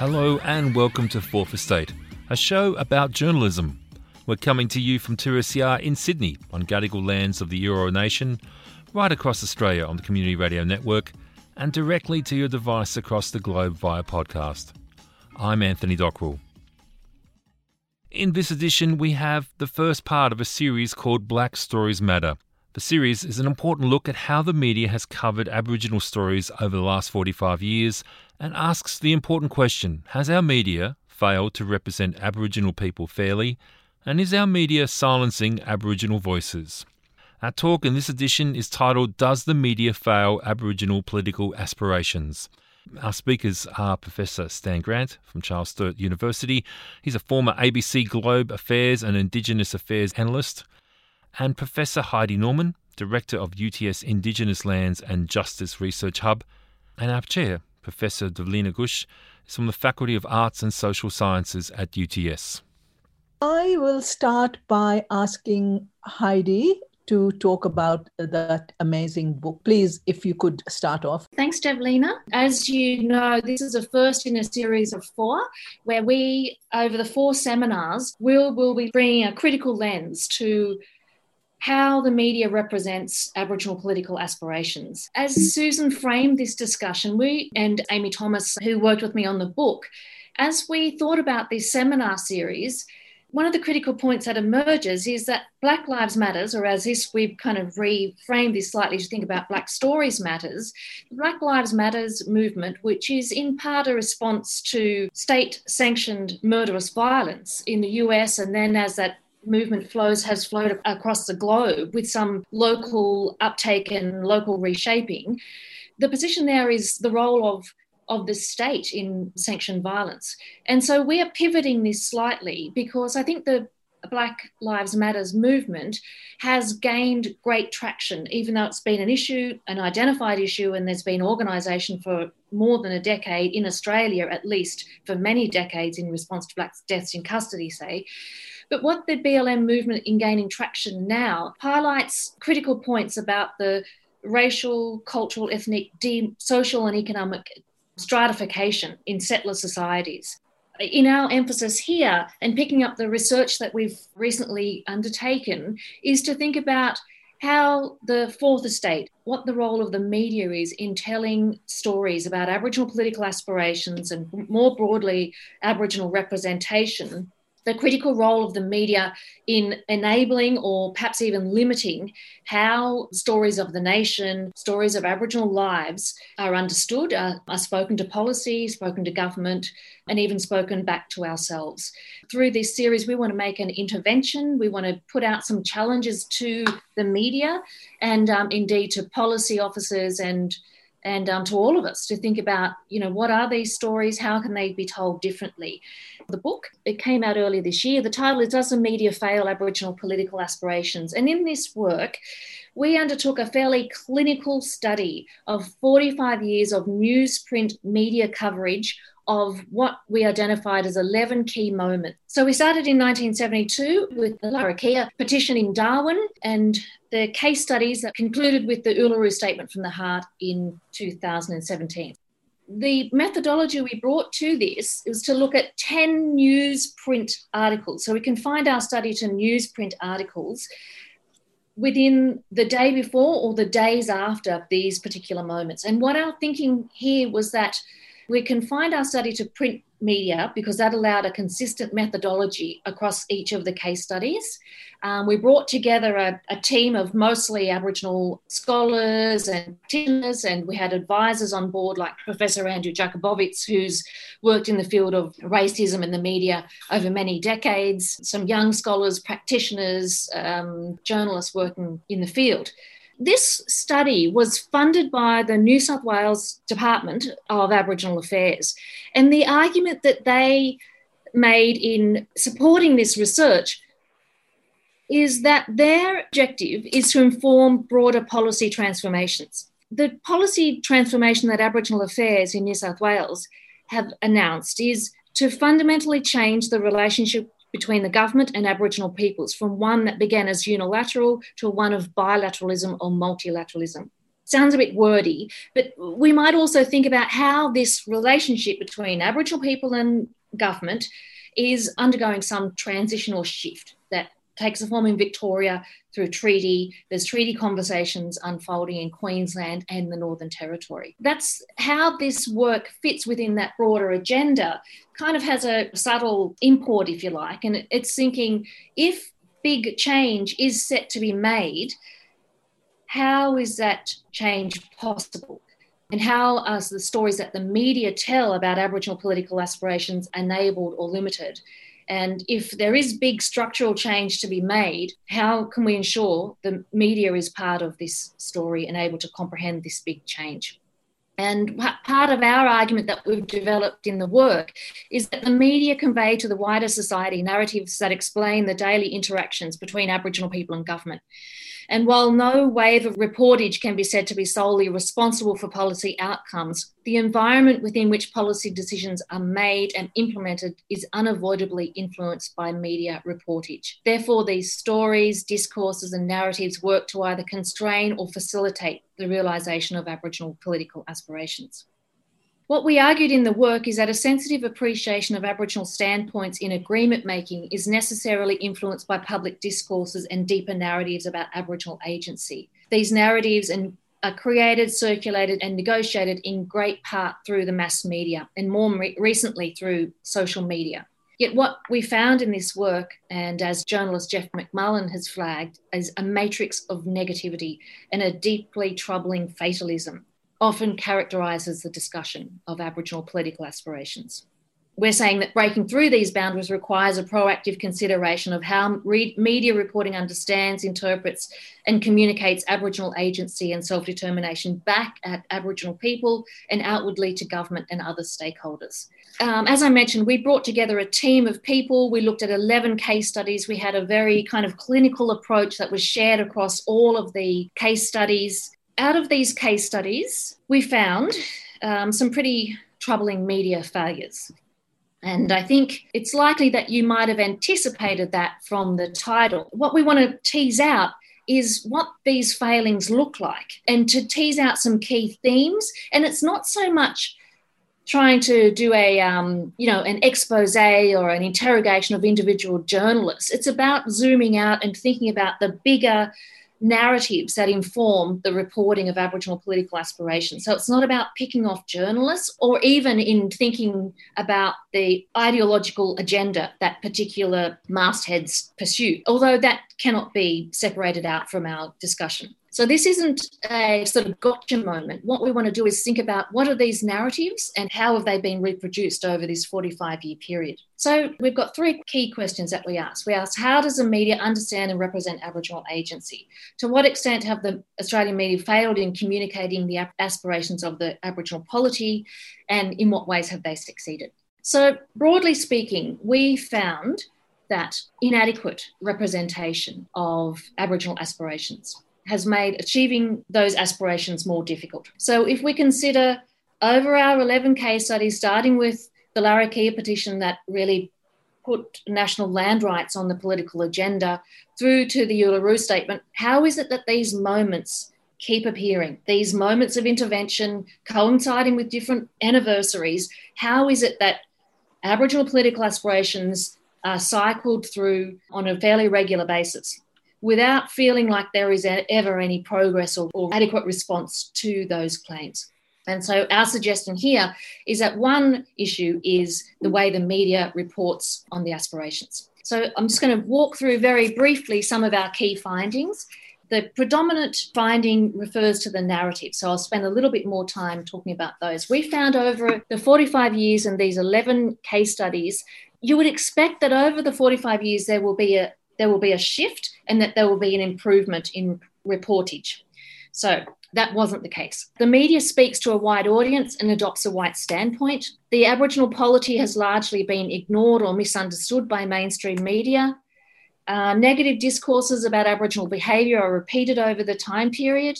Hello and welcome to Fourth Estate, a show about journalism. We're coming to you from 2SER in Sydney on Gadigal lands of the Eora Nation, right across Australia on the Community Radio Network, and directly to your device across the globe via podcast. I'm Anthony Dockrell. In this edition, we have the first part of a series called Black Stories Matter. The series is an important look at how the media has covered Aboriginal stories over the last 45 years and asks the important question Has our media failed to represent Aboriginal people fairly? And is our media silencing Aboriginal voices? Our talk in this edition is titled Does the Media Fail Aboriginal Political Aspirations? Our speakers are Professor Stan Grant from Charles Sturt University. He's a former ABC Global Affairs and Indigenous Affairs analyst and Professor Heidi Norman, Director of UTS Indigenous Lands and Justice Research Hub, and our chair, Professor Devleena Ghosh, is from the Faculty of Arts and Social Sciences at UTS. I will start by asking Heidi to talk about that amazing book. Please, if you could start off. Thanks, Devleena. As you know, this is a first in a series of four where we, over the four seminars, will will be bringing a critical lens to how the media represents Aboriginal political aspirations. As Susan framed this discussion, we and Amy Thomas, who worked with me on the book, as we thought about this seminar series, one of the critical points that emerges is that Black Lives Matters, or as this we've kind of reframed this slightly to think about Black Stories Matters, the Black Lives Matters movement, which is in part a response to state sanctioned murderous violence in the US, and then as that movement flows has flowed across the globe with some local uptake and local reshaping. The position there is the role of of the state in sanctioned violence. And so we are pivoting this slightly because I think the Black Lives Matters movement has gained great traction, even though it's been an issue, an identified issue, and there's been organisation for more than a decade in Australia, at least for many decades, in response to black deaths in custody, say. But what the BLM movement in gaining traction now highlights critical points about the racial, cultural, ethnic, de- social, and economic stratification in settler societies. In our emphasis here, and picking up the research that we've recently undertaken, is to think about how the fourth estate, what the role of the media is in telling stories about Aboriginal political aspirations and more broadly, Aboriginal representation the critical role of the media in enabling or perhaps even limiting how stories of the nation, stories of Aboriginal lives are understood, are, are, spoken to policy, spoken to government, and even spoken back to ourselves. Through this series, we want to make an intervention. We want to put out some challenges to the media and um, indeed to policy officers and and um, to all of us to think about, you know, what are these stories? How can they be told differently? the book. It came out earlier this year. The title is Does the Media Fail Aboriginal Political Aspirations? And in this work, we undertook a fairly clinical study of 45 years of newsprint media coverage of what we identified as 11 key moments. So we started in 1972 with the Larrakia petition in Darwin and the case studies that concluded with the Uluru Statement from the Heart in 2017 the methodology we brought to this was to look at 10 newsprint articles. So we can find our study to newsprint articles within the day before or the days after these particular moments. And what our thinking here was that we confined our study to print media because that allowed a consistent methodology across each of the case studies. Um, we brought together a, a, team of mostly Aboriginal scholars and practitioners, and we had advisors on board like Professor Andrew Jakubowicz, who's worked in the field of racism in the media over many decades, some young scholars, practitioners, um, journalists working in the field this study was funded by the New South Wales Department of Aboriginal Affairs. And the argument that they made in supporting this research is that their objective is to inform broader policy transformations. The policy transformation that Aboriginal Affairs in New South Wales have announced is to fundamentally change the relationship between the government and Aboriginal peoples from one that began as unilateral to one of bilateralism or multilateralism. Sounds a bit wordy, but we might also think about how this relationship between Aboriginal people and government is undergoing some transitional shift that takes a form in Victoria through treaty. There's treaty conversations unfolding in Queensland and the Northern Territory. That's how this work fits within that broader agenda, kind of has a subtle import, if you like. And it's thinking if big change is set to be made, how is that change possible? And how are the stories that the media tell about Aboriginal political aspirations enabled or limited? And if there is big structural change to be made, how can we ensure the media is part of this story and able to comprehend this big change? And part of our argument that we've developed in the work is that the media convey to the wider society narratives that explain the daily interactions between Aboriginal people and government. And while no wave of reportage can be said to be solely responsible for policy outcomes, the environment within which policy decisions are made and implemented is unavoidably influenced by media reportage. Therefore, these stories, discourses, and narratives work to either constrain or facilitate the realisation of Aboriginal political aspirations. What we argued in the work is that a sensitive appreciation of Aboriginal standpoints in agreement making is necessarily influenced by public discourses and deeper narratives about Aboriginal agency. These narratives and are created, circulated, and negotiated in great part through the mass media and more re- recently through social media. Yet, what we found in this work, and as journalist Jeff McMullen has flagged, is a matrix of negativity and a deeply troubling fatalism often characterises the discussion of Aboriginal political aspirations. We're saying that breaking through these boundaries requires a proactive consideration of how re- media reporting understands, interprets, and communicates Aboriginal agency and self determination back at Aboriginal people and outwardly to government and other stakeholders. Um, as I mentioned, we brought together a team of people. We looked at 11 case studies. We had a very kind of clinical approach that was shared across all of the case studies out of these case studies, we found um, some pretty troubling media failures. And I think it's likely that you might have anticipated that from the title. What we want to tease out is what these failings look like and to tease out some key themes. And it's not so much trying to do a um, you know an expose or an interrogation of individual journalists it's about zooming out and thinking about the bigger narratives that inform the reporting of Aboriginal political aspirations. So it's not about picking off journalists or even in thinking about the ideological agenda that particular mastheads pursue, although that cannot be separated out from our discussion. So this isn't a sort of gotcha moment. What we want to do is think about what are these narratives and how have they been reproduced over this 45 year period. So we've got three key questions that we ask. We ask how does the media understand and represent Aboriginal agency? To what extent have the Australian media failed in communicating the aspirations of the Aboriginal polity and in what ways have they succeeded? So broadly speaking, we found that inadequate representation of Aboriginal aspirations has made achieving those aspirations more difficult. So, if we consider over our 11 case studies, starting with the Larrakia petition that really put national land rights on the political agenda through to the Uluru Statement, how is it that these moments keep appearing? These moments of intervention coinciding with different anniversaries, how is it that Aboriginal political aspirations are cycled through on a fairly regular basis? Without feeling like there is ever any progress or, or adequate response to those claims. And so our suggestion here is that one issue is the way the media reports on the aspirations. So I'm just going to walk through very briefly some of our key findings. The predominant finding refers to the narrative. So I'll spend a little bit more time talking about those. We found over the 45 years in these 11 case studies, you would expect that over the 45 years there will be a there will be a shift and that there will be an improvement in reportage. So that wasn't the case. The media speaks to a wide audience and adopts a white standpoint. The Aboriginal polity has largely been ignored or misunderstood by mainstream media. Uh, negative discourses about Aboriginal behaviour are repeated over the time period.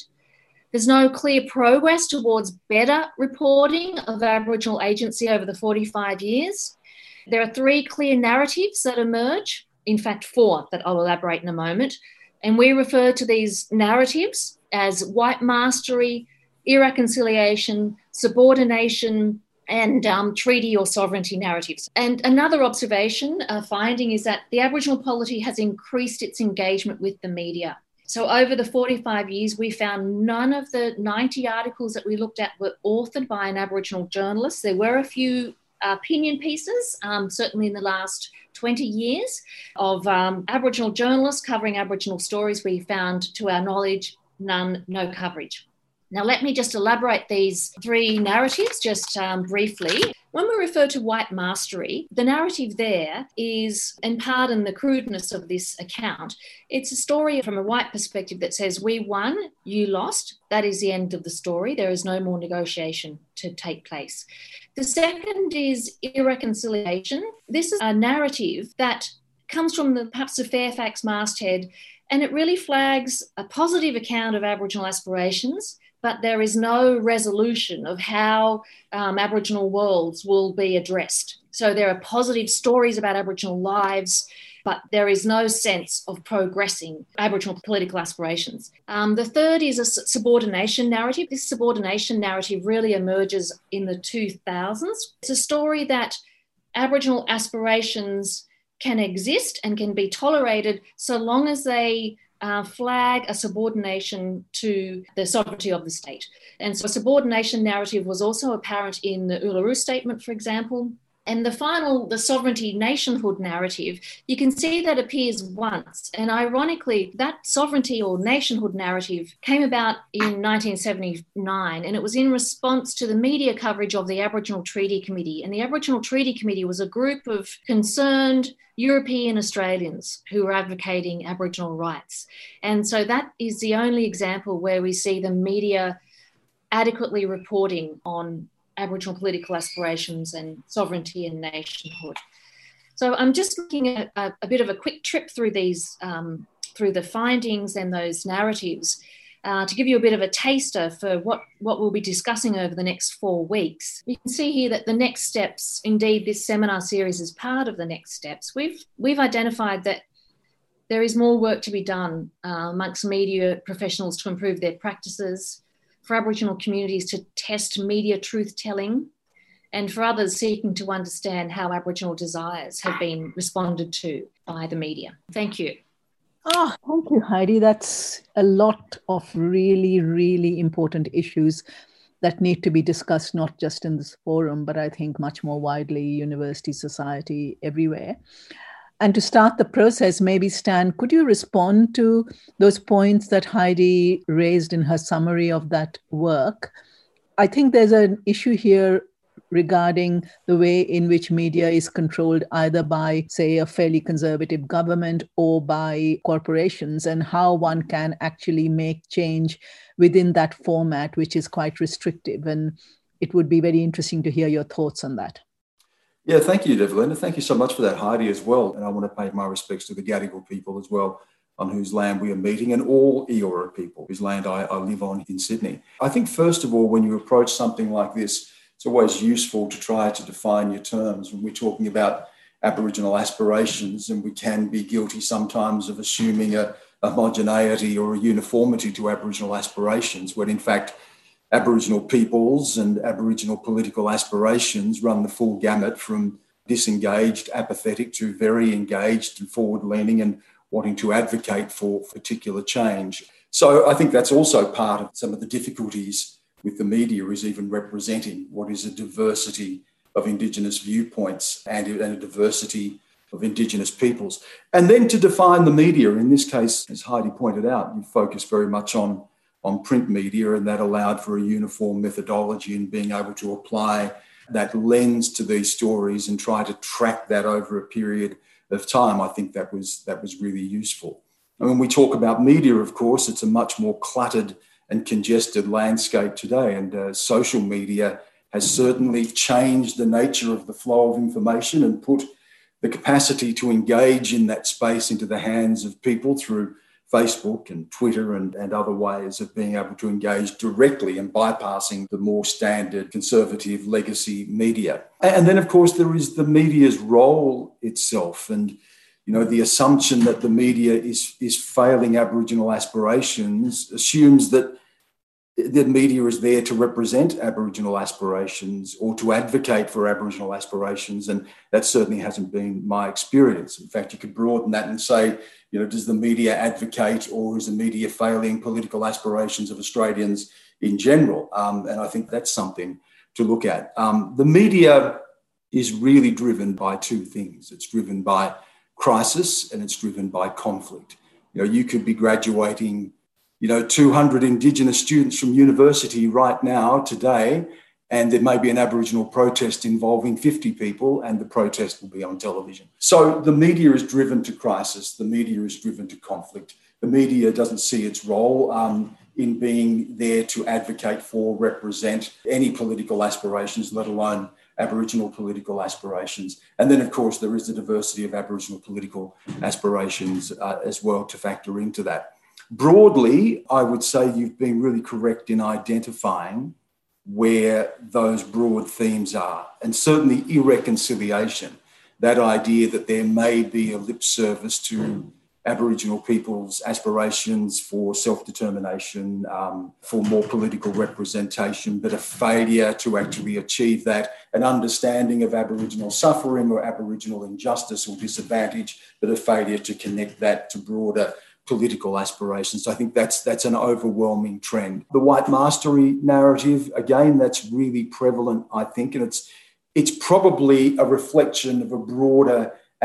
There's no clear progress towards better reporting of Aboriginal agency over the 45 years. There are three clear narratives that emerge, in fact, four that I'll elaborate in a moment. And we refer to these narratives as white mastery, irreconciliation, subordination, and um, treaty or sovereignty narratives. And another observation, uh, finding, is that the Aboriginal polity has increased its engagement with the media. So, over the 45 years, we found none of the 90 articles that we looked at were authored by an Aboriginal journalist. There were a few opinion pieces, um, certainly in the last 20 years, of um, Aboriginal journalists covering Aboriginal stories. We found, to our knowledge, none, no coverage. Now, let me just elaborate these three narratives just um, briefly. When we refer to white mastery, the narrative there is, and pardon the crudeness of this account, it's a story from a white perspective that says, We won, you lost. That is the end of the story. There is no more negotiation to take place. The second is irreconciliation. This is a narrative that comes from the perhaps the Fairfax masthead, and it really flags a positive account of Aboriginal aspirations but there is no resolution of how um, Aboriginal worlds will be addressed. So there are positive stories about Aboriginal lives, but there is no sense of progressing Aboriginal political aspirations. Um, the third is a subordination narrative. This subordination narrative really emerges in the 2000s. It's a story that Aboriginal aspirations can exist and can be tolerated so long as they uh, flag a subordination to the sovereignty of the state. And so a subordination narrative was also apparent in the Uluru Statement, for example. And the final, the sovereignty nationhood narrative, you can see that appears once. And ironically, that sovereignty or nationhood narrative came about in 1979, and it was in response to the media coverage of the Aboriginal Treaty Committee. And the Aboriginal Treaty Committee was a group of concerned European Australians who were advocating Aboriginal rights. And so that is the only example where we see the media adequately reporting on Aboriginal political aspirations and sovereignty and nationhood. So I'm just making at a, a bit of a quick trip through these, um, through the findings and those narratives. Uh, to give you a bit of a taster for what, what we'll be discussing over the next four weeks. You can see here that the next steps, indeed, this seminar series is part of the next steps. We've, we've identified that there is more work to be done uh, amongst media professionals to improve their practices, for Aboriginal communities to test media truth telling, and for others seeking to understand how Aboriginal desires have been responded to by the media. Thank you. Oh, thank you, Heidi. That's a lot of really, really important issues that need to be discussed, not just in this forum, but I think much more widely, university, society, everywhere. And to start the process, maybe Stan, could you respond to those points that Heidi raised in her summary of that work? I think there's an issue here regarding the way in which media is controlled either by, say, a fairly conservative government or by corporations, and how one can actually make change within that format, which is quite restrictive. And it would be very interesting to hear your thoughts on that. Yeah, thank you, Devleena. Thank you so much for that, Heidi, as well. And I want to pay my respects to the Gadigal people as well, on whose land we are meeting, and all Eora people whose land I, I live on in Sydney. I think, first of all, when you approach something like this, it's always useful to try to define your terms. When we're talking about Aboriginal aspirations, and we can be guilty sometimes of assuming a, a homogeneity or a uniformity to Aboriginal aspirations, when in fact, Aboriginal peoples and Aboriginal political aspirations run the full gamut from disengaged, apathetic to very engaged and forward leaning and wanting to advocate for particular change. So I think that's also part of some of the difficulties with the media is even representing what is a diversity of Indigenous viewpoints and, and a diversity of Indigenous peoples. And then to define the media, in this case, as Heidi pointed out, you focus very much on, on print media, and that allowed for a uniform methodology and being able to apply that lens to these stories and try to track that over a period of time. I think that was that was really useful. And when we talk about media, of course, it's a much more cluttered and congested landscape today, and uh, social media has certainly changed the nature of the flow of information and put the capacity to engage in that space into the hands of people through Facebook and Twitter and, and other ways of being able to engage directly and bypassing the more standard conservative legacy media. And then, of course, there is the media's role itself. And, you know, the assumption that the media is, is failing Aboriginal aspirations assumes that the media is there to represent Aboriginal aspirations or to advocate for Aboriginal aspirations. And that certainly hasn't been my experience. In fact, you could broaden that and say, you know, does the media advocate or is the media failing political aspirations of Australians in general? Um, and I think that's something to look at. Um, the media is really driven by two things it's driven by crisis and it's driven by conflict. You know, you could be graduating you know, 200 Indigenous students from university right now, today, and there may be an Aboriginal protest involving 50 people, and the protest will be on television. So the media is driven to crisis, the media is driven to conflict. The media doesn't see its role um, in being there to advocate for, represent any political aspirations, let alone Aboriginal political aspirations. And then, of course, there is the diversity of Aboriginal political aspirations uh, as well to factor into that. Broadly, I would say you've been really correct in identifying where those broad themes are, and certainly irreconciliation. That idea that there may be a lip service to Aboriginal people's aspirations for self determination, um, for more political representation, but a failure to actually achieve that, an understanding of Aboriginal suffering or Aboriginal injustice or disadvantage, but a failure to connect that to broader political aspirations. I think that's that's an overwhelming trend. The white mastery narrative, again, that's really prevalent, I think, and it's it's probably a reflection of a broader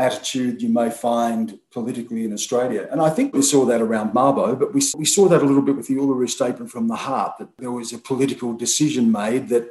attitude you may find politically in Australia. And I think we saw that around Mabo, but we, we saw that a little bit with the Uluru Statement from the Heart, that there was a political decision made that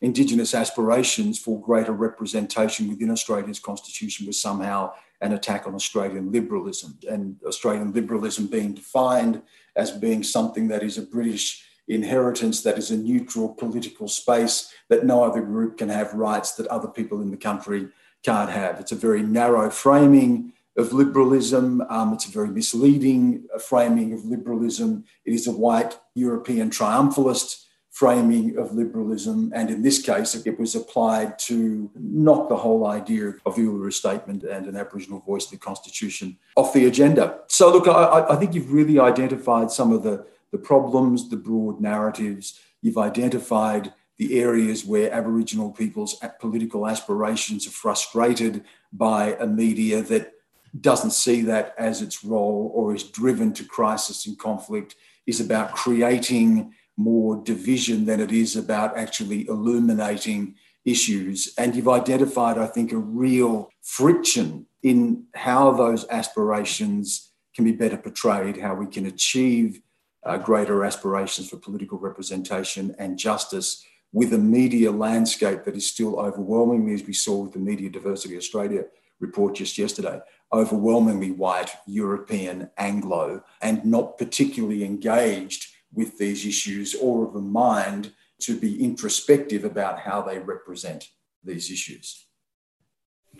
Indigenous aspirations for greater representation within Australia's constitution was somehow an attack on Australian liberalism, and Australian liberalism being defined as being something that is a British inheritance, that is a neutral political space, that no other group can have rights that other people in the country can't have. It's a very narrow framing of liberalism. Um, it's a very misleading framing of liberalism. It is a white European triumphalist framing of liberalism. And in this case, it was applied to knock the whole idea of the Uluru Statement and an Aboriginal voice in the Constitution off the agenda. So, look, I, I think you've really identified some of the, the problems, the broad narratives. You've identified the areas where Aboriginal people's political aspirations are frustrated by a media that doesn't see that as its role or is driven to crisis and conflict, is about creating more division than it is about actually illuminating issues. And you've identified, I think, a real friction in how those aspirations can be better portrayed, how we can achieve uh, greater aspirations for political representation and justice with a media landscape that is still overwhelmingly, as we saw with the Media Diversity Australia report just yesterday, overwhelmingly white, European, Anglo, and not particularly engaged with these issues or of a mind to be introspective about how they represent these issues.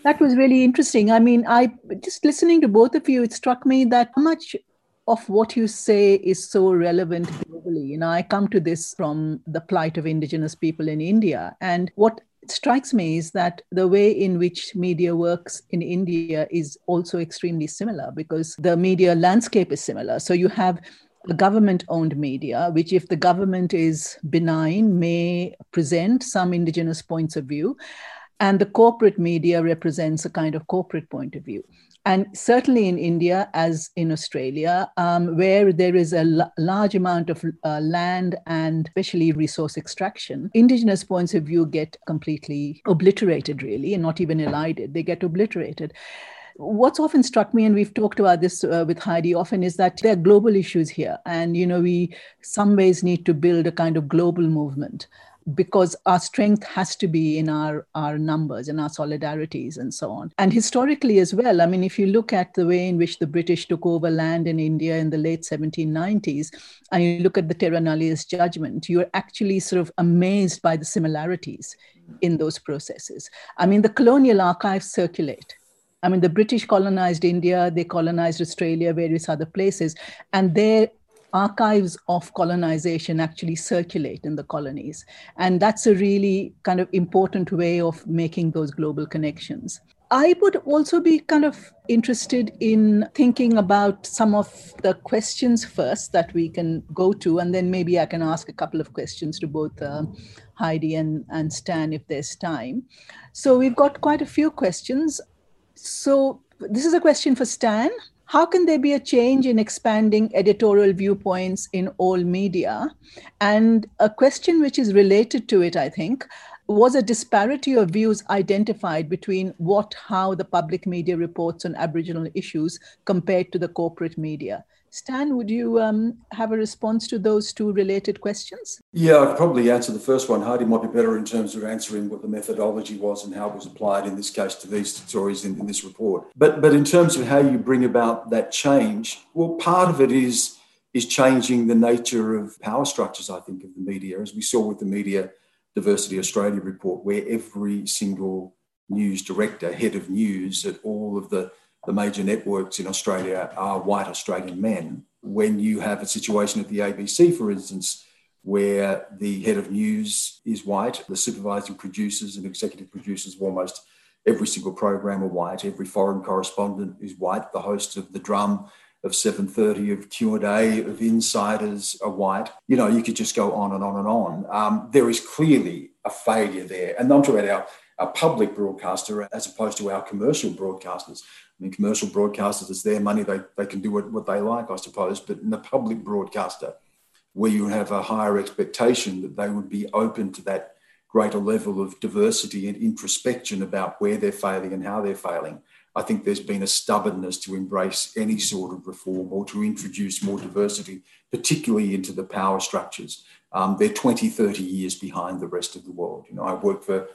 That was really interesting. I mean, I just listening to both of you, it struck me that how much of what you say is so relevant globally. You know, I come to this from the plight of Indigenous people in India. And what strikes me is that the way in which media works in India is also extremely similar because the media landscape is similar. So you have the government owned media, which, if the government is benign, may present some indigenous points of view. And the corporate media represents a kind of corporate point of view. and certainly in India, as in Australia, um, where there is a l- large amount of uh, land and especially resource extraction, indigenous points of view get completely obliterated, really, and not even elided. They get obliterated what's often struck me and we've talked about this uh, with heidi often is that there are global issues here and you know we some ways need to build a kind of global movement because our strength has to be in our, our numbers and our solidarities and so on. And historically as well, I mean, if you look at the way in which the British took over land in India in the late 1790s, and you look at the Terra Nullius judgment, you're actually sort of amazed by the similarities in those processes. I mean, the colonial archives circulate. I mean, the British colonized India, they colonized Australia, various other places, and their archives of colonization actually circulate in the colonies. And that's a really kind of important way of making those global connections. I would also be kind of interested in thinking about some of the questions first that we can go to, and then maybe I can ask a couple of questions to both uh, Heidi and, and Stan if there's time. So we've got quite a few questions. So this is a question for Stan how can there be a change in expanding editorial viewpoints in all media? And a question which is related to it, I think, was a disparity of views identified between what, how the public media reports on Aboriginal issues compared to the corporate media? Stan, would you um, have a response to those two related questions? Yeah, I could probably answer the first one. Heidi might be better in terms of answering what the methodology was and how it was applied in this case to these stories in, in this report. But but in terms of how you bring about that change, well, part of it is is changing the nature of power structures, I think, of the media, as we saw with the Media Diversity Australia report, where every single news director, head of news at all of the the major networks in Australia are white Australian men. When you have a situation at the ABC, for instance, where the head of news is white, the supervising producers and executive producers of almost every single program are white, every foreign correspondent is white, the host of the drum of 7.30 of q&a of insiders are white you know you could just go on and on and on um, there is clearly a failure there and i'm talking about our, our public broadcaster as opposed to our commercial broadcasters I mean, commercial broadcasters, it's their money, they, they can do what, what they like, I suppose. But in the public broadcaster, where you have a higher expectation that they would be open to that greater level of diversity and introspection about where they're failing and how they're failing. I think there's been a stubbornness to embrace any sort of reform or to introduce more diversity, particularly into the power structures. Um, they're 20, 30 years behind the rest of the world. You know, I worked for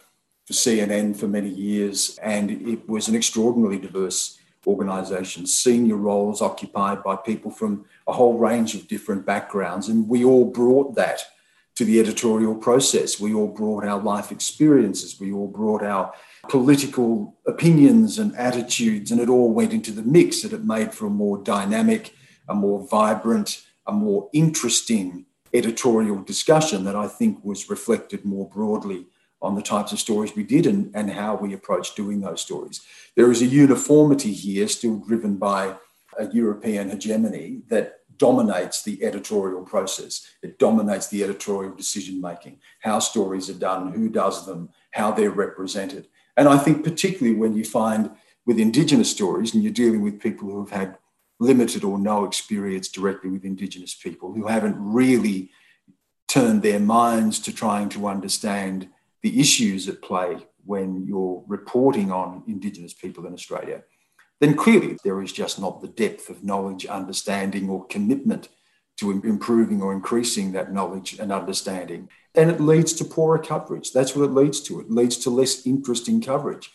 CNN for many years, and it was an extraordinarily diverse organisation. Senior roles occupied by people from a whole range of different backgrounds, and we all brought that to the editorial process. We all brought our life experiences, we all brought our political opinions and attitudes, and it all went into the mix, and it made for a more dynamic, a more vibrant, a more interesting editorial discussion that I think was reflected more broadly on the types of stories we did and, and how we approached doing those stories. There is a uniformity here, still driven by a European hegemony that dominates the editorial process. It dominates the editorial decision making, how stories are done, who does them, how they're represented. And I think, particularly when you find with Indigenous stories and you're dealing with people who have had limited or no experience directly with Indigenous people, who haven't really turned their minds to trying to understand the issues at play when you're reporting on Indigenous people in Australia, then clearly there is just not the depth of knowledge, understanding, or commitment to improving or increasing that knowledge and understanding. And it leads to poorer coverage. That's what it leads to. It leads to less interesting coverage.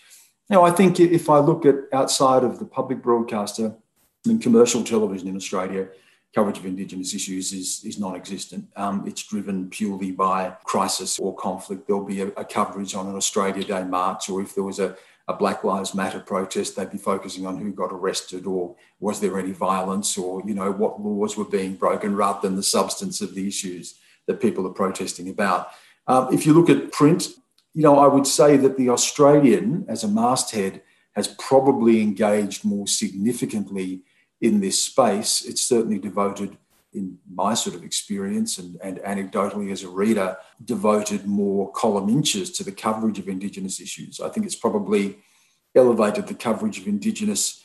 Now, I think if I look at outside of the public broadcaster and commercial television in Australia, coverage of Indigenous issues is, is non existent. Um, it's driven purely by crisis or conflict. There'll be a, a, coverage on an Australia Day march, or if there was a, a Black Lives Matter protest, they'd be focusing on who got arrested or was there any violence or, you know, what laws were being broken rather than the substance of the issues that people are protesting about. Um, if you look at print, you know, I would say that the Australian, as a masthead, has probably engaged more significantly in this space. It's certainly devoted, in my sort of experience and, and anecdotally as a reader, devoted more column inches to the coverage of Indigenous issues. I think it's probably elevated the coverage of Indigenous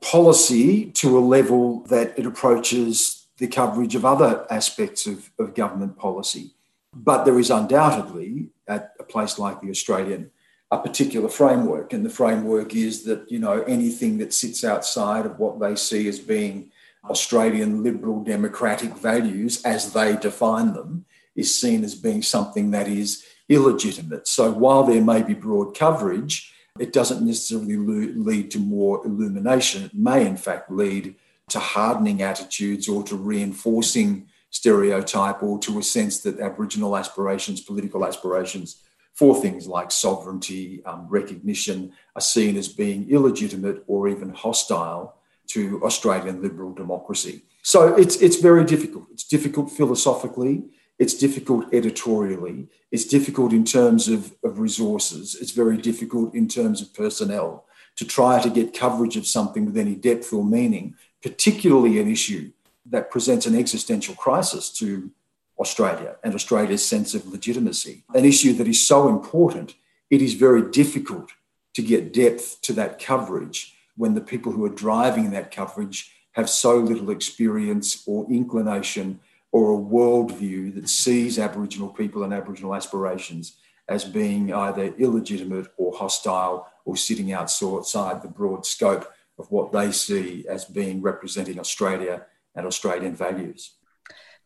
policy to a level that it approaches the coverage of other aspects of, of government policy. But there is undoubtedly, at a place like the Australian, a particular framework. And the framework is that, you know, anything that sits outside of what they see as being Australian liberal democratic values as they define them is seen as being something that is illegitimate. So while there may be broad coverage, it doesn't necessarily lead to more illumination. It may, in fact, lead to hardening attitudes or to reinforcing stereotype or to a sense that Aboriginal aspirations, political aspirations for things like sovereignty, um, recognition, are seen as being illegitimate or even hostile to Australian liberal democracy. So it's, it's very difficult. It's difficult philosophically, it's difficult editorially, it's difficult in terms of, of resources, it's very difficult in terms of personnel to try to get coverage of something with any depth or meaning, particularly an issue that presents an existential crisis to Australia and Australia's sense of legitimacy. An issue that is so important, it is very difficult to get depth to that coverage when the people who are driving that coverage have so little experience or inclination or a worldview that sees Aboriginal people and Aboriginal aspirations as being either illegitimate or hostile or sitting outside the broad scope of what they see as being representing Australia and Australian values.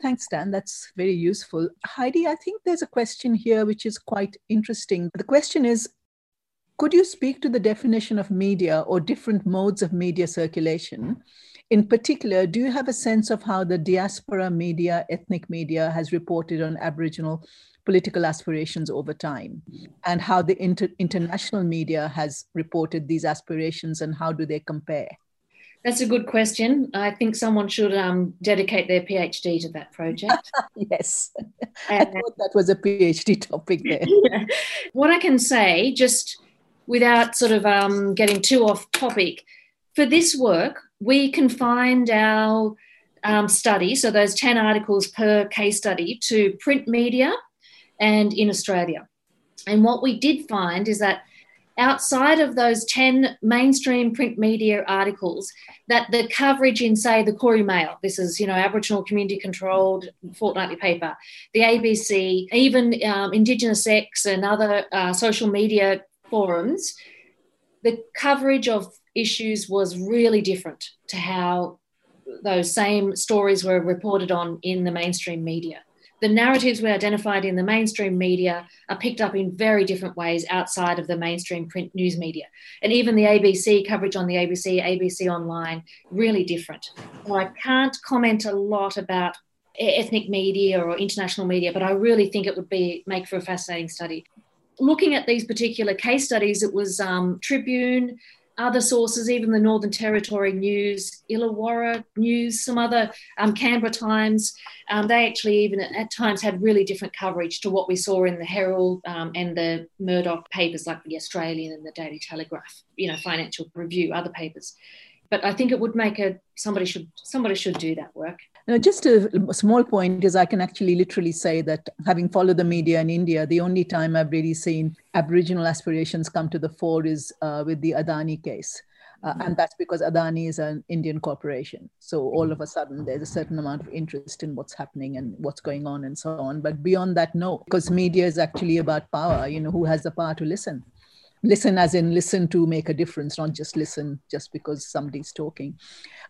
Thanks, Dan. That's very useful. Heidi, I think there's a question here which is quite interesting. The question is Could you speak to the definition of media or different modes of media circulation? In particular, do you have a sense of how the diaspora media, ethnic media, has reported on Aboriginal political aspirations over time and how the inter- international media has reported these aspirations and how do they compare? That's a good question. I think someone should um, dedicate their PhD to that project. yes, I thought that was a PhD topic there. What I can say, just without sort of um, getting too off topic, for this work, we confined our um, study, so those 10 articles per case study, to print media and in Australia. And what we did find is that outside of those 10 mainstream print media articles, that the coverage in, say, the Koori Mail, this is, you know, Aboriginal community controlled fortnightly paper, the ABC, even um, Indigenous X and other uh, social media forums, the coverage of issues was really different to how those same stories were reported on in the mainstream media. The narratives we identified in the mainstream media are picked up in very different ways outside of the mainstream print news media. And even the ABC coverage on the ABC, ABC Online, really different. So I can't comment a lot about ethnic media or international media, but I really think it would be make for a fascinating study. Looking at these particular case studies, it was um, Tribune, other sources, even the Northern Territory News, Illawarra News, some other um, Canberra Times, um, they actually even at times had really different coverage to what we saw in the Herald um, and the Murdoch papers like the Australian and the Daily Telegraph, you know, Financial Review, other papers. But I think it would make a somebody should somebody should do that work. Now, just a small point is I can actually literally say that having followed the media in India, the only time I've really seen Aboriginal aspirations come to the fore is uh, with the Adani case. Uh, and that's because Adani is an Indian corporation. So all of a sudden, there's a certain amount of interest in what's happening and what's going on and so on. But beyond that, no, because media is actually about power. You know, who has the power to listen? Listen, as in listen to make a difference, not just listen just because somebody's talking.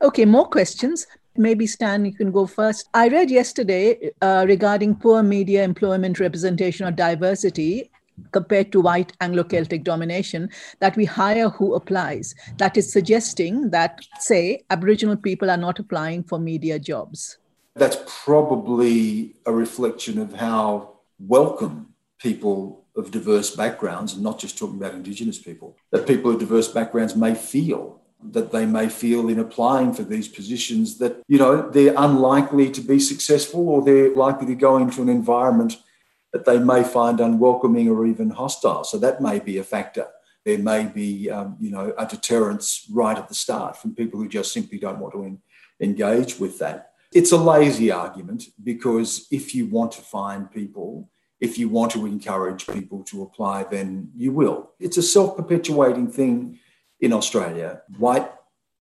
Okay, more questions. Maybe Stan, you can go first. I read yesterday uh, regarding poor media employment representation or diversity compared to white Anglo Celtic domination, that we hire who applies. That is suggesting that, say, Aboriginal people are not applying for media jobs. That's probably a reflection of how welcome people of diverse backgrounds, and not just talking about Indigenous people, that people of diverse backgrounds may feel that they may feel in applying for these positions that, you know, they're unlikely to be successful or they're likely to go into an environment that they may find unwelcoming or even hostile. So that may be a factor. There may be, um, you know, a deterrence right at the start from people who just simply don't want to engage with that. It's a lazy argument because if you want to find people, if you want to encourage people to apply, then you will. It's a self perpetuating thing in Australia. White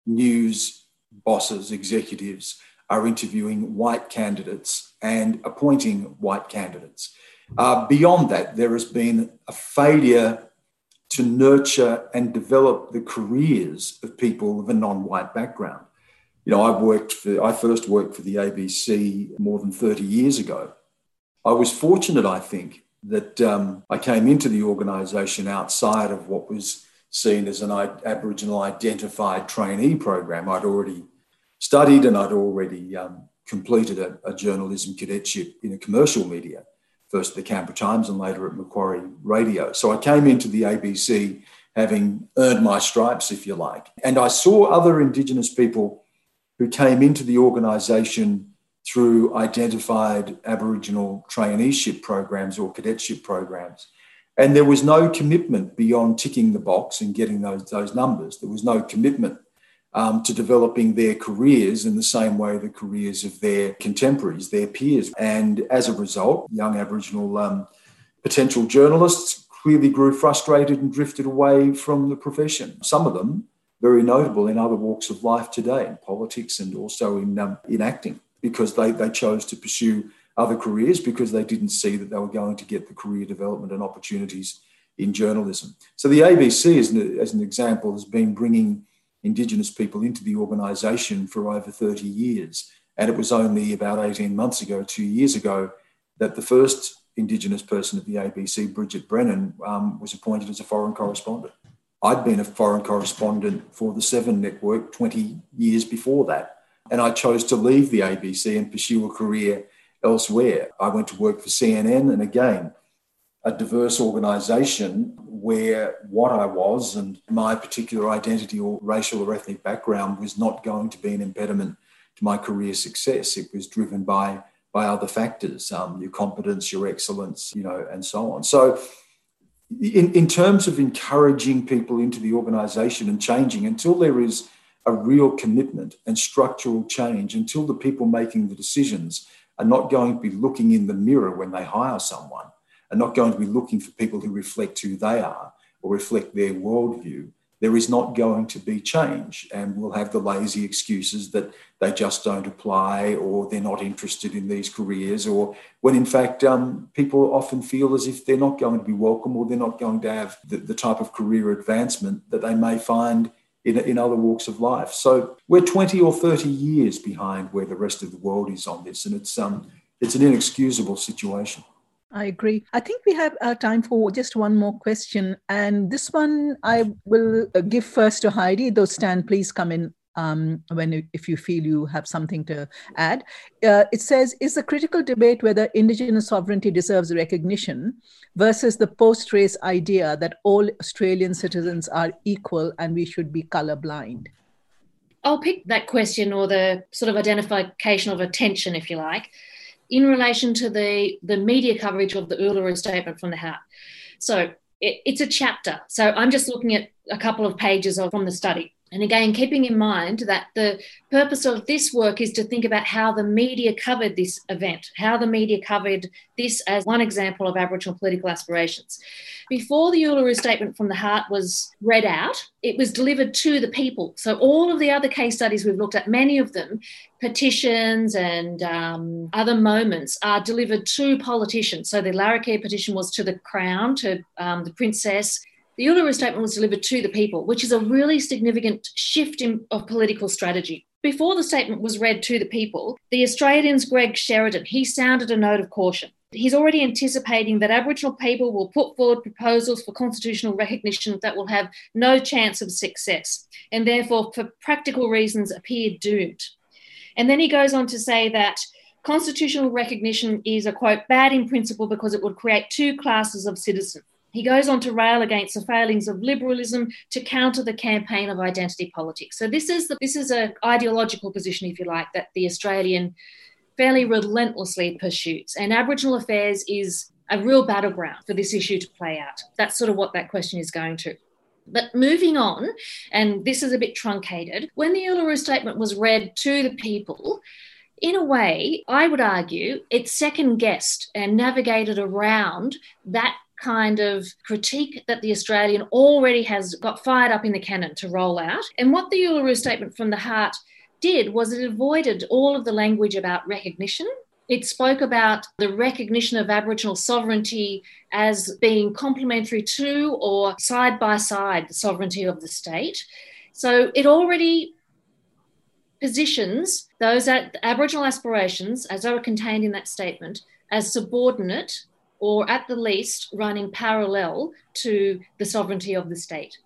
news bosses, executives are interviewing white candidates and appointing white candidates. Uh, beyond that, there has been a failure to nurture and develop the careers of people of a non-white background. You know, I worked for, I first worked for the ABC more than 30 years ago. I was fortunate, I think, that um, I came into the organisation outside of what was seen as an Aboriginal identified trainee program. I'd already studied and I'd already um, completed a, a, journalism cadetship in a commercial media, first at the Canberra Times and later at Macquarie Radio. So I came into the ABC having earned my stripes, if you like. And I saw other Indigenous people who came into the organisation through identified Aboriginal traineeship programs or cadetship programs. And there was no commitment beyond ticking the box and getting those, those numbers. There was no commitment um, to developing their careers in the same way the careers of their contemporaries, their peers. And as a result, young Aboriginal um, potential journalists clearly grew frustrated and drifted away from the profession. Some of them very notable in other walks of life today, in politics and also in, um, in acting, because they, they chose to pursue other careers because they didn't see that they were going to get the career development and opportunities in journalism. So the ABC, as an, as an example, has been bringing Indigenous people into the organisation for over 30 years. And it was only about 18 months ago, two years ago, that the first Indigenous person at the ABC, Bridget Brennan, um, was appointed as a foreign correspondent. I'd been a foreign correspondent for the Seven Network 20 years before that. And I chose to leave the ABC and pursue a career elsewhere. I went to work for CNN, and again, a diverse organization where what I was and my particular identity or racial or ethnic background was not going to be an impediment to my career success. It was driven by by other factors, um, your competence, your excellence, you know, and so on. So, in, in terms of encouraging people into the organization and changing, until there is a real commitment and structural change, until the people making the decisions are not going to be looking in the mirror when they hire someone, are not going to be looking for people who reflect who they are or reflect their worldview, there is not going to be change. And we'll have the lazy excuses that they just don't apply or they're not interested in these careers, or when in fact, um, people often feel as if they're not going to be welcome or they're not going to have the, the type of career advancement that they may find in, in other walks of life. So we're 20 or 30 years behind where the rest of the world is on this, and it's, um, it's an inexcusable situation. I agree. I think we have uh, time for just one more question. And this one I will give first to Heidi, though Stan, please come in um, when if you feel you have something to add. Uh, it says, is the critical debate whether Indigenous sovereignty deserves recognition versus the post-race idea that all Australian citizens are equal and we should be colorblind? I'll pick that question or the sort of identification of attention, if you like, in relation to the, the media coverage of the Uluru Statement from the Heart. So it, it's a chapter. So I'm just looking at a couple of pages of, from the study. And again, keeping in mind that the purpose of this work is to think about how the media covered this event, how the media covered this as one example of Aboriginal political aspirations. Before the Uluru Statement from the Heart was read out, it was delivered to the people. So all of the other case studies we've looked at, many of them, petitions and um, other moments, are delivered to politicians. So the Larrakia petition was to the Crown, to um, the Princess the Uluru Statement was delivered to the people, which is a really significant shift in, of political strategy. Before the statement was read to the people, the Australian's Greg Sheridan, he sounded a note of caution. He's already anticipating that Aboriginal people will put forward proposals for constitutional recognition that will have no chance of success and therefore, for practical reasons, appear doomed. And then he goes on to say that constitutional recognition is a quote, bad in principle because it would create two classes of citizens he goes on to rail against the failings of liberalism to counter the campaign of identity politics. So this is the, this is an ideological position, if you like, that the Australian fairly relentlessly pursues. And Aboriginal affairs is a real battleground for this issue to play out. That's sort of what that question is going to. But moving on, and this is a bit truncated, when the Uluru Statement was read to the people, in a way, I would argue it second guessed and navigated around that kind of critique that the Australian already has got fired up in the cannon to roll out. And what the Uluru Statement from the Heart did was it avoided all of the language about recognition. It spoke about the recognition of Aboriginal sovereignty as being complementary to or side by side the sovereignty of the state. So it already positions those Aboriginal aspirations, as they were contained in that statement, as subordinate or at the least running parallel to the sovereignty of the state.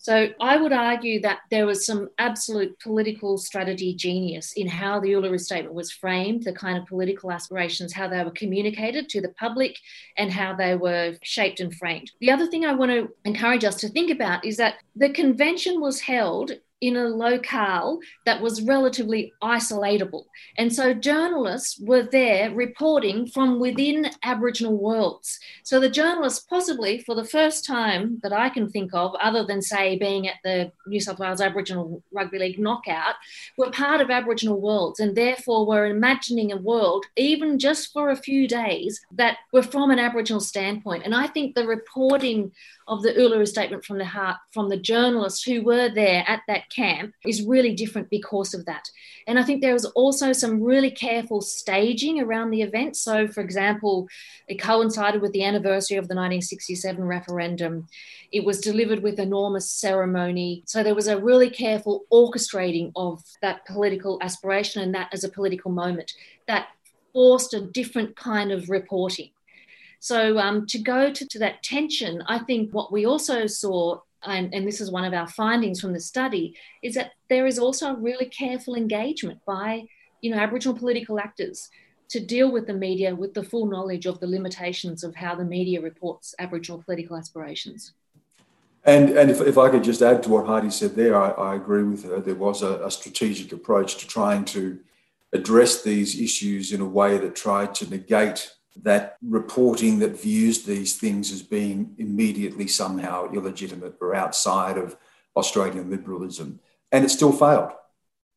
So I would argue that there was some absolute political strategy genius in how the Uluru Statement was framed, the kind of political aspirations, how they were communicated to the public, and how they were shaped and framed. The other thing I want to encourage us to think about is that the convention was held in a locale that was relatively isolatable. And so journalists were there reporting from within Aboriginal worlds. So the journalists, possibly for the first time that I can think of, other than, say, being at the New South Wales Aboriginal Rugby League knockout, were part of Aboriginal worlds and therefore were imagining a world, even just for a few days, that were from an Aboriginal standpoint. And I think the reporting of the Uluru Statement from the Heart from the journalists who were there at that camp is really different because of that. And I think there was also some really careful staging around the event. So, for example, it coincided with the anniversary of the 1967 referendum. It was delivered with enormous ceremony. So, there was a really careful orchestrating of that political aspiration and that as a political moment that forced a different kind of reporting. So um, to go to, to that tension, I think what we also saw and, and, this is one of our findings from the study, is that there is also really careful engagement by, you know, Aboriginal political actors to deal with the media with the full knowledge of the limitations of how the media reports Aboriginal political aspirations. And, and if, if I could just add to what Heidi said there, I, I agree with her. There was a, a strategic approach to trying to address these issues in a way that tried to negate that reporting that views these things as being immediately somehow illegitimate or outside of Australian liberalism. And it still failed.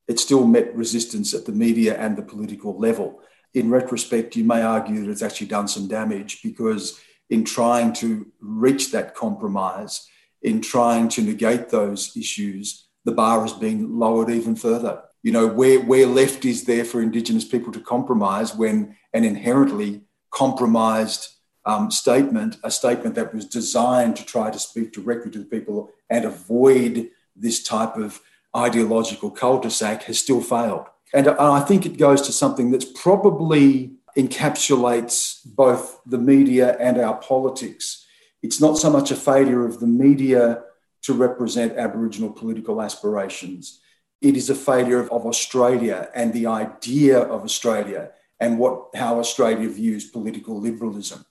It still met resistance at the media and the political level. In retrospect, you may argue that it's actually done some damage because, in trying to reach that compromise, in trying to negate those issues, the bar has been lowered even further. You know, where, where left is there for Indigenous people to compromise when an inherently compromised um, statement, a statement that was designed to try to speak directly to the people and avoid this type of ideological cul-de-sac, has still failed. And I think it goes to something that's probably encapsulates both the media and our politics. It's not so much a failure of the media to represent Aboriginal political aspirations. It is a failure of Australia and the idea of Australia and what how Australia views political liberalism.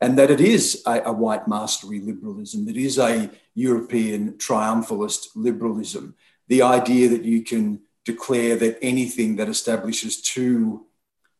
And that it is a, a white mastery liberalism, it is a European triumphalist liberalism. The idea that you can declare that anything that establishes two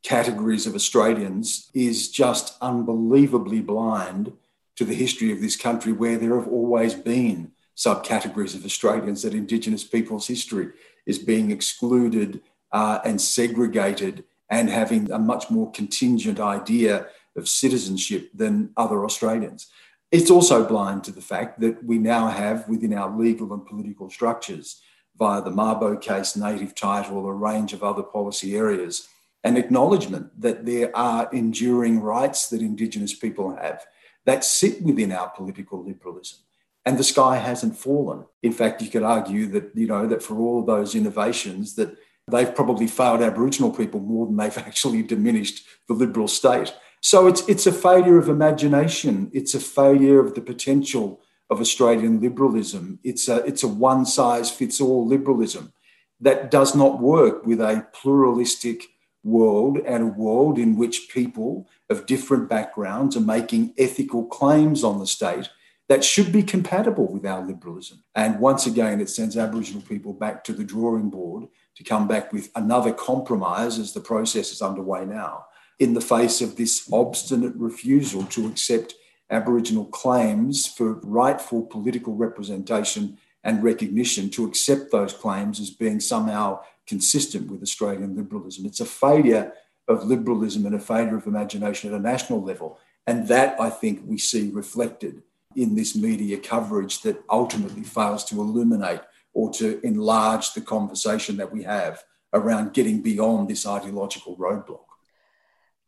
categories of Australians is just unbelievably blind to the history of this country, where there have always been subcategories of Australians, that Indigenous people's history is being excluded uh, and segregated and having a much more contingent idea of citizenship than other Australians. It's also blind to the fact that we now have within our legal and political structures, via the Mabo case, native title, a range of other policy areas, an acknowledgement that there are enduring rights that Indigenous people have that sit within our political liberalism. And the sky hasn't fallen. In fact, you could argue that, you know, that for all those innovations that They've probably failed Aboriginal people more than they've actually diminished the Liberal state. So it's, it's a failure of imagination. It's a failure of the potential of Australian liberalism. It's a, it's a one size fits all liberalism that does not work with a pluralistic world and a world in which people of different backgrounds are making ethical claims on the state that should be compatible with our liberalism. And once again, it sends Aboriginal people back to the drawing board to come back with another compromise as the process is underway now in the face of this obstinate refusal to accept Aboriginal claims for rightful political representation and recognition, to accept those claims as being somehow consistent with Australian liberalism. It's a failure of liberalism and a failure of imagination at a national level. And that, I think, we see reflected in this media coverage that ultimately fails to illuminate or to enlarge the conversation that we have around getting beyond this ideological roadblock.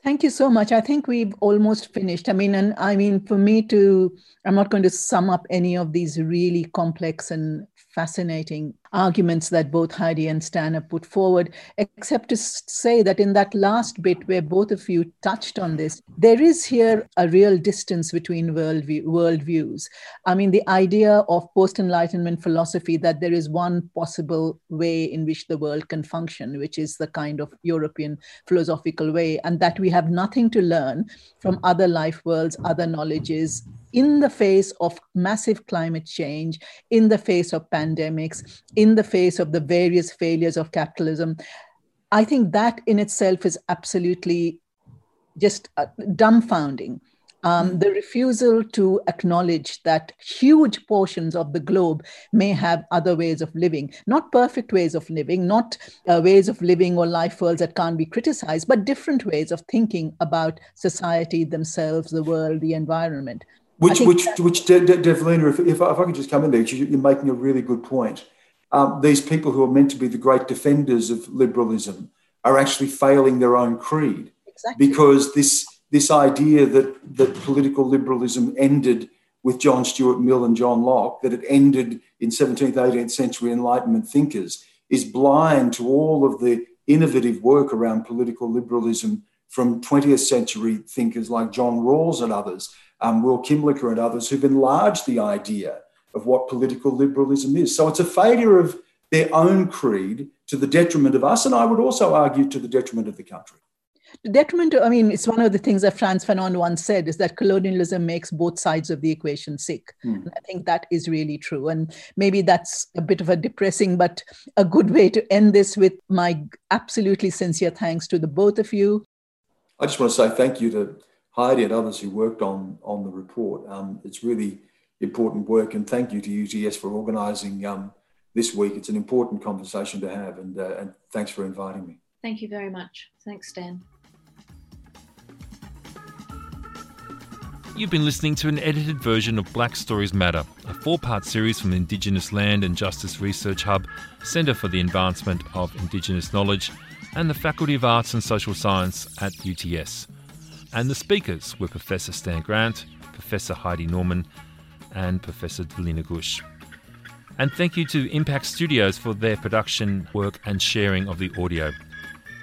Thank you so much. I think we've almost finished. I mean, and I mean, for me to, I'm not going to sum up any of these really complex and fascinating arguments that both Heidi and Stan have put forward, except to say that in that last bit where both of you touched on this, there is here a real distance between worldview, worldviews. I mean, the idea of post Enlightenment philosophy that there is one possible way in which the world can function, which is the kind of European philosophical way, and that we have nothing to learn from other life worlds, other knowledges, in the face of massive climate change, in the face of pandemics, in the face of the various failures of capitalism, I think that in itself is absolutely just uh, dumbfounding. Um, the refusal to acknowledge that huge portions of the globe may have other ways of living, not perfect ways of living, not uh, ways of living or life worlds that can't be criticized, but different ways of thinking about society, themselves, the world, the environment. Which, which, which, De- De- Devleena, if, if, if, I could just come in there, you're making a really good point. Um, these people who are meant to be the great defenders of liberalism are actually failing their own creed. Exactly. Because this, this idea that, that political liberalism ended with John Stuart Mill and John Locke, that it ended in 17th, 18th century Enlightenment thinkers, is blind to all of the innovative work around political liberalism from 20th century thinkers like John Rawls and others um, Will Kymlicka and others who've enlarged the idea of what political liberalism is. So it's a failure of their own creed to the detriment of us, and I would also argue to the detriment of the country. The detriment, I mean, it's one of the things that Frantz Fanon once said is that colonialism makes both sides of the equation sick. And I think that is really true. And maybe that's a bit of a depressing, but a good way to end this with my absolutely sincere thanks to the both of you. I just want to say thank you to Heidi and others who worked on, on the report. Um, it's really important work, and thank you to UTS for organising um, this week. It's an important conversation to have, and, uh, and thanks for inviting me. Thank you very much. Thanks, Dan. You've been listening to an edited version of Black Stories Matter, a four part series from the Indigenous Land and Justice Research Hub, Centre for the Advancement of Indigenous Knowledge, and the Faculty of Arts and Social Science at UTS. And the speakers were Professor Stan Grant, Professor Heidi Norman, and Professor Devleena Ghosh. And thank you to Impact Studios for their production work and sharing of the audio.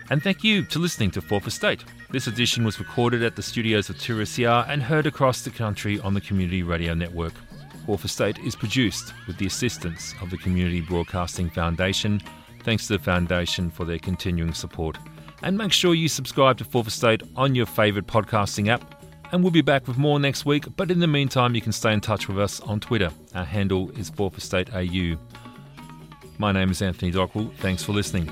And thank you to listening to Fourth Estate. This edition was recorded at the studios of 2SER and heard across the country on the Community Radio Network. Fourth Estate is produced with the assistance of the Community Broadcasting Foundation. Thanks to the Foundation for their continuing support. And make sure you subscribe to Fourth Estate on your favourite podcasting app. And we'll be back with more next week. But in the meantime, you can stay in touch with us on Twitter. Our handle is Fourth Estate AU. My name is Anthony Dockrell. Thanks for listening.